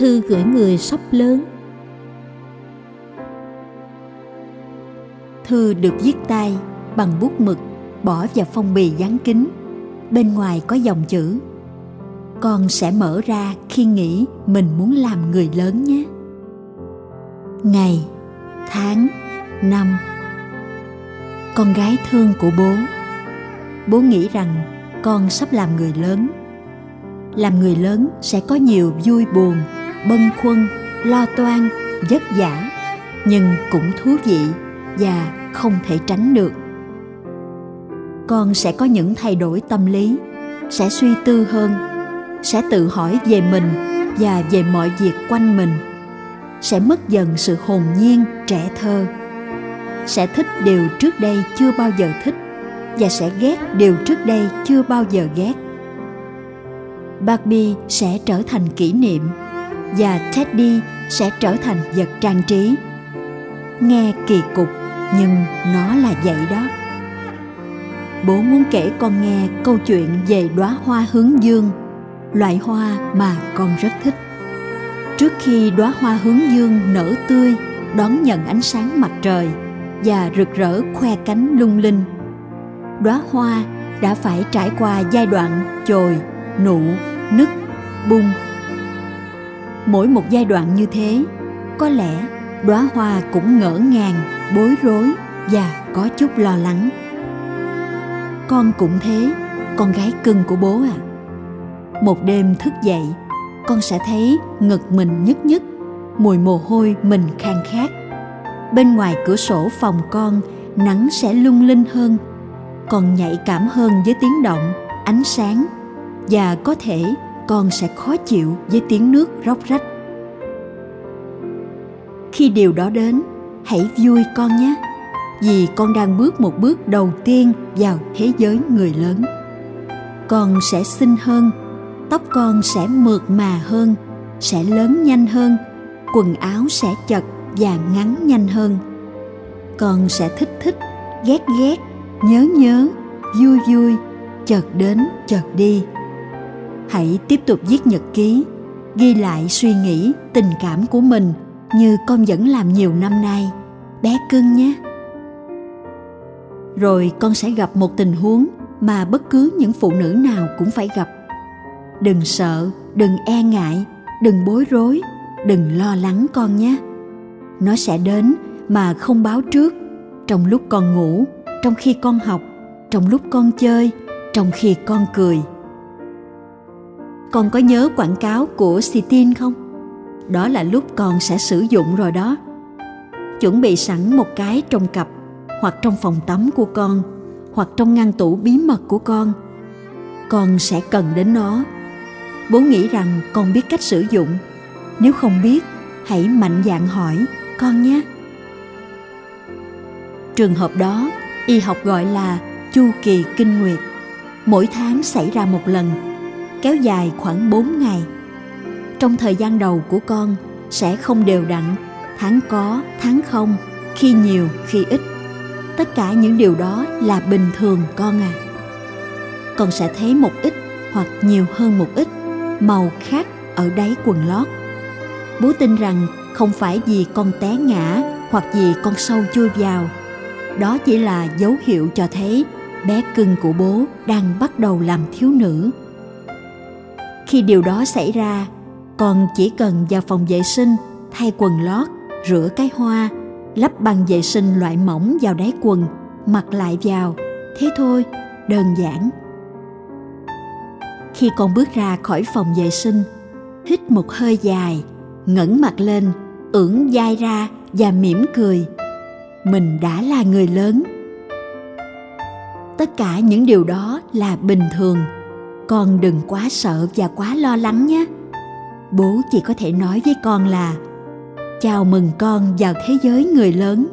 thư gửi người sắp lớn. Thư được viết tay bằng bút mực, bỏ vào phong bì dán kính. Bên ngoài có dòng chữ, con sẽ mở ra khi nghĩ mình muốn làm người lớn nhé. Ngày, tháng, năm, con gái thương của bố. Bố nghĩ rằng con sắp làm người lớn. Làm người lớn sẽ có nhiều vui buồn bâng khuâng, lo toan, vất vả, nhưng cũng thú vị và không thể tránh được. Con sẽ có những thay đổi tâm lý, sẽ suy tư hơn, sẽ tự hỏi về mình và về mọi việc quanh mình, sẽ mất dần sự hồn nhiên, trẻ thơ. Sẽ thích điều trước đây chưa bao giờ thích và sẽ ghét điều trước đây chưa bao giờ ghét. Barbie sẽ trở thành kỷ niệm và teddy sẽ trở thành vật trang trí. Nghe kỳ cục, nhưng nó là vậy đó. Bố muốn kể con nghe câu chuyện về đóa hoa hướng dương, loại hoa mà con rất thích. Trước khi đóa hoa hướng dương nở tươi, đón nhận ánh sáng mặt trời và rực rỡ khoe cánh lung linh, đóa hoa đã phải trải qua giai đoạn chồi, nụ, nứt, bung mỗi một giai đoạn như thế, có lẽ đóa hoa cũng ngỡ ngàng, bối rối và có chút lo lắng. Con cũng thế, con gái cưng của bố à một đêm thức dậy, con sẽ thấy ngực mình nhức nhức, mùi mồ hôi mình khang khát. Bên ngoài cửa sổ phòng con, nắng sẽ lung linh hơn. Còn nhạy cảm hơn với tiếng động, ánh sáng. Và có thể con sẽ khó chịu với tiếng nước róc rách. Khi điều đó đến, hãy vui con nhé, vì con đang bước một bước đầu tiên vào thế giới người lớn. Con sẽ xinh hơn, tóc con sẽ mượt mà hơn, sẽ lớn nhanh hơn, quần áo sẽ chật và ngắn nhanh hơn. Con sẽ thích thích, ghét ghét, nhớ nhớ, vui vui, chợt đến, chợt đi hãy tiếp tục viết nhật ký, ghi lại suy nghĩ, tình cảm của mình như con vẫn làm nhiều năm nay. Bé cưng nhé. Rồi con sẽ gặp một tình huống mà bất cứ những phụ nữ nào cũng phải gặp. Đừng sợ, đừng e ngại, đừng bối rối, đừng lo lắng con nhé. Nó sẽ đến mà không báo trước. Trong lúc con ngủ, trong khi con học, trong lúc con chơi, trong khi con cười con có nhớ quảng cáo của Citin không? Đó là lúc con sẽ sử dụng rồi đó. Chuẩn bị sẵn một cái trong cặp hoặc trong phòng tắm của con hoặc trong ngăn tủ bí mật của con. Con sẽ cần đến nó. Bố nghĩ rằng con biết cách sử dụng. Nếu không biết, hãy mạnh dạn hỏi con nhé. Trường hợp đó, y học gọi là chu kỳ kinh nguyệt. Mỗi tháng xảy ra một lần kéo dài khoảng 4 ngày. Trong thời gian đầu của con sẽ không đều đặn, tháng có, tháng không, khi nhiều, khi ít. Tất cả những điều đó là bình thường con à. Con sẽ thấy một ít hoặc nhiều hơn một ít màu khác ở đáy quần lót. Bố tin rằng không phải vì con té ngã hoặc vì con sâu chui vào. Đó chỉ là dấu hiệu cho thấy bé cưng của bố đang bắt đầu làm thiếu nữ khi điều đó xảy ra con chỉ cần vào phòng vệ sinh, thay quần lót, rửa cái hoa, lắp băng vệ sinh loại mỏng vào đáy quần, mặc lại vào. Thế thôi, đơn giản. Khi con bước ra khỏi phòng vệ sinh, hít một hơi dài, ngẩng mặt lên ưỡn vai ra và mỉm cười. Mình đã là người lớn. Tất cả những điều đó là bình thường con đừng quá sợ và quá lo lắng nhé. Bố chỉ có thể nói với con là, chào mừng con vào thế giới người lớn.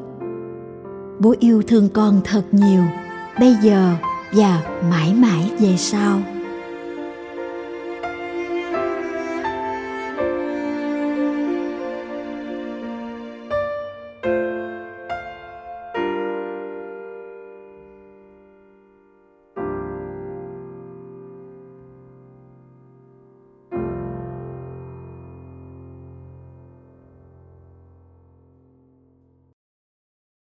Bố yêu thương con thật nhiều. Bây giờ và mãi mãi về sau.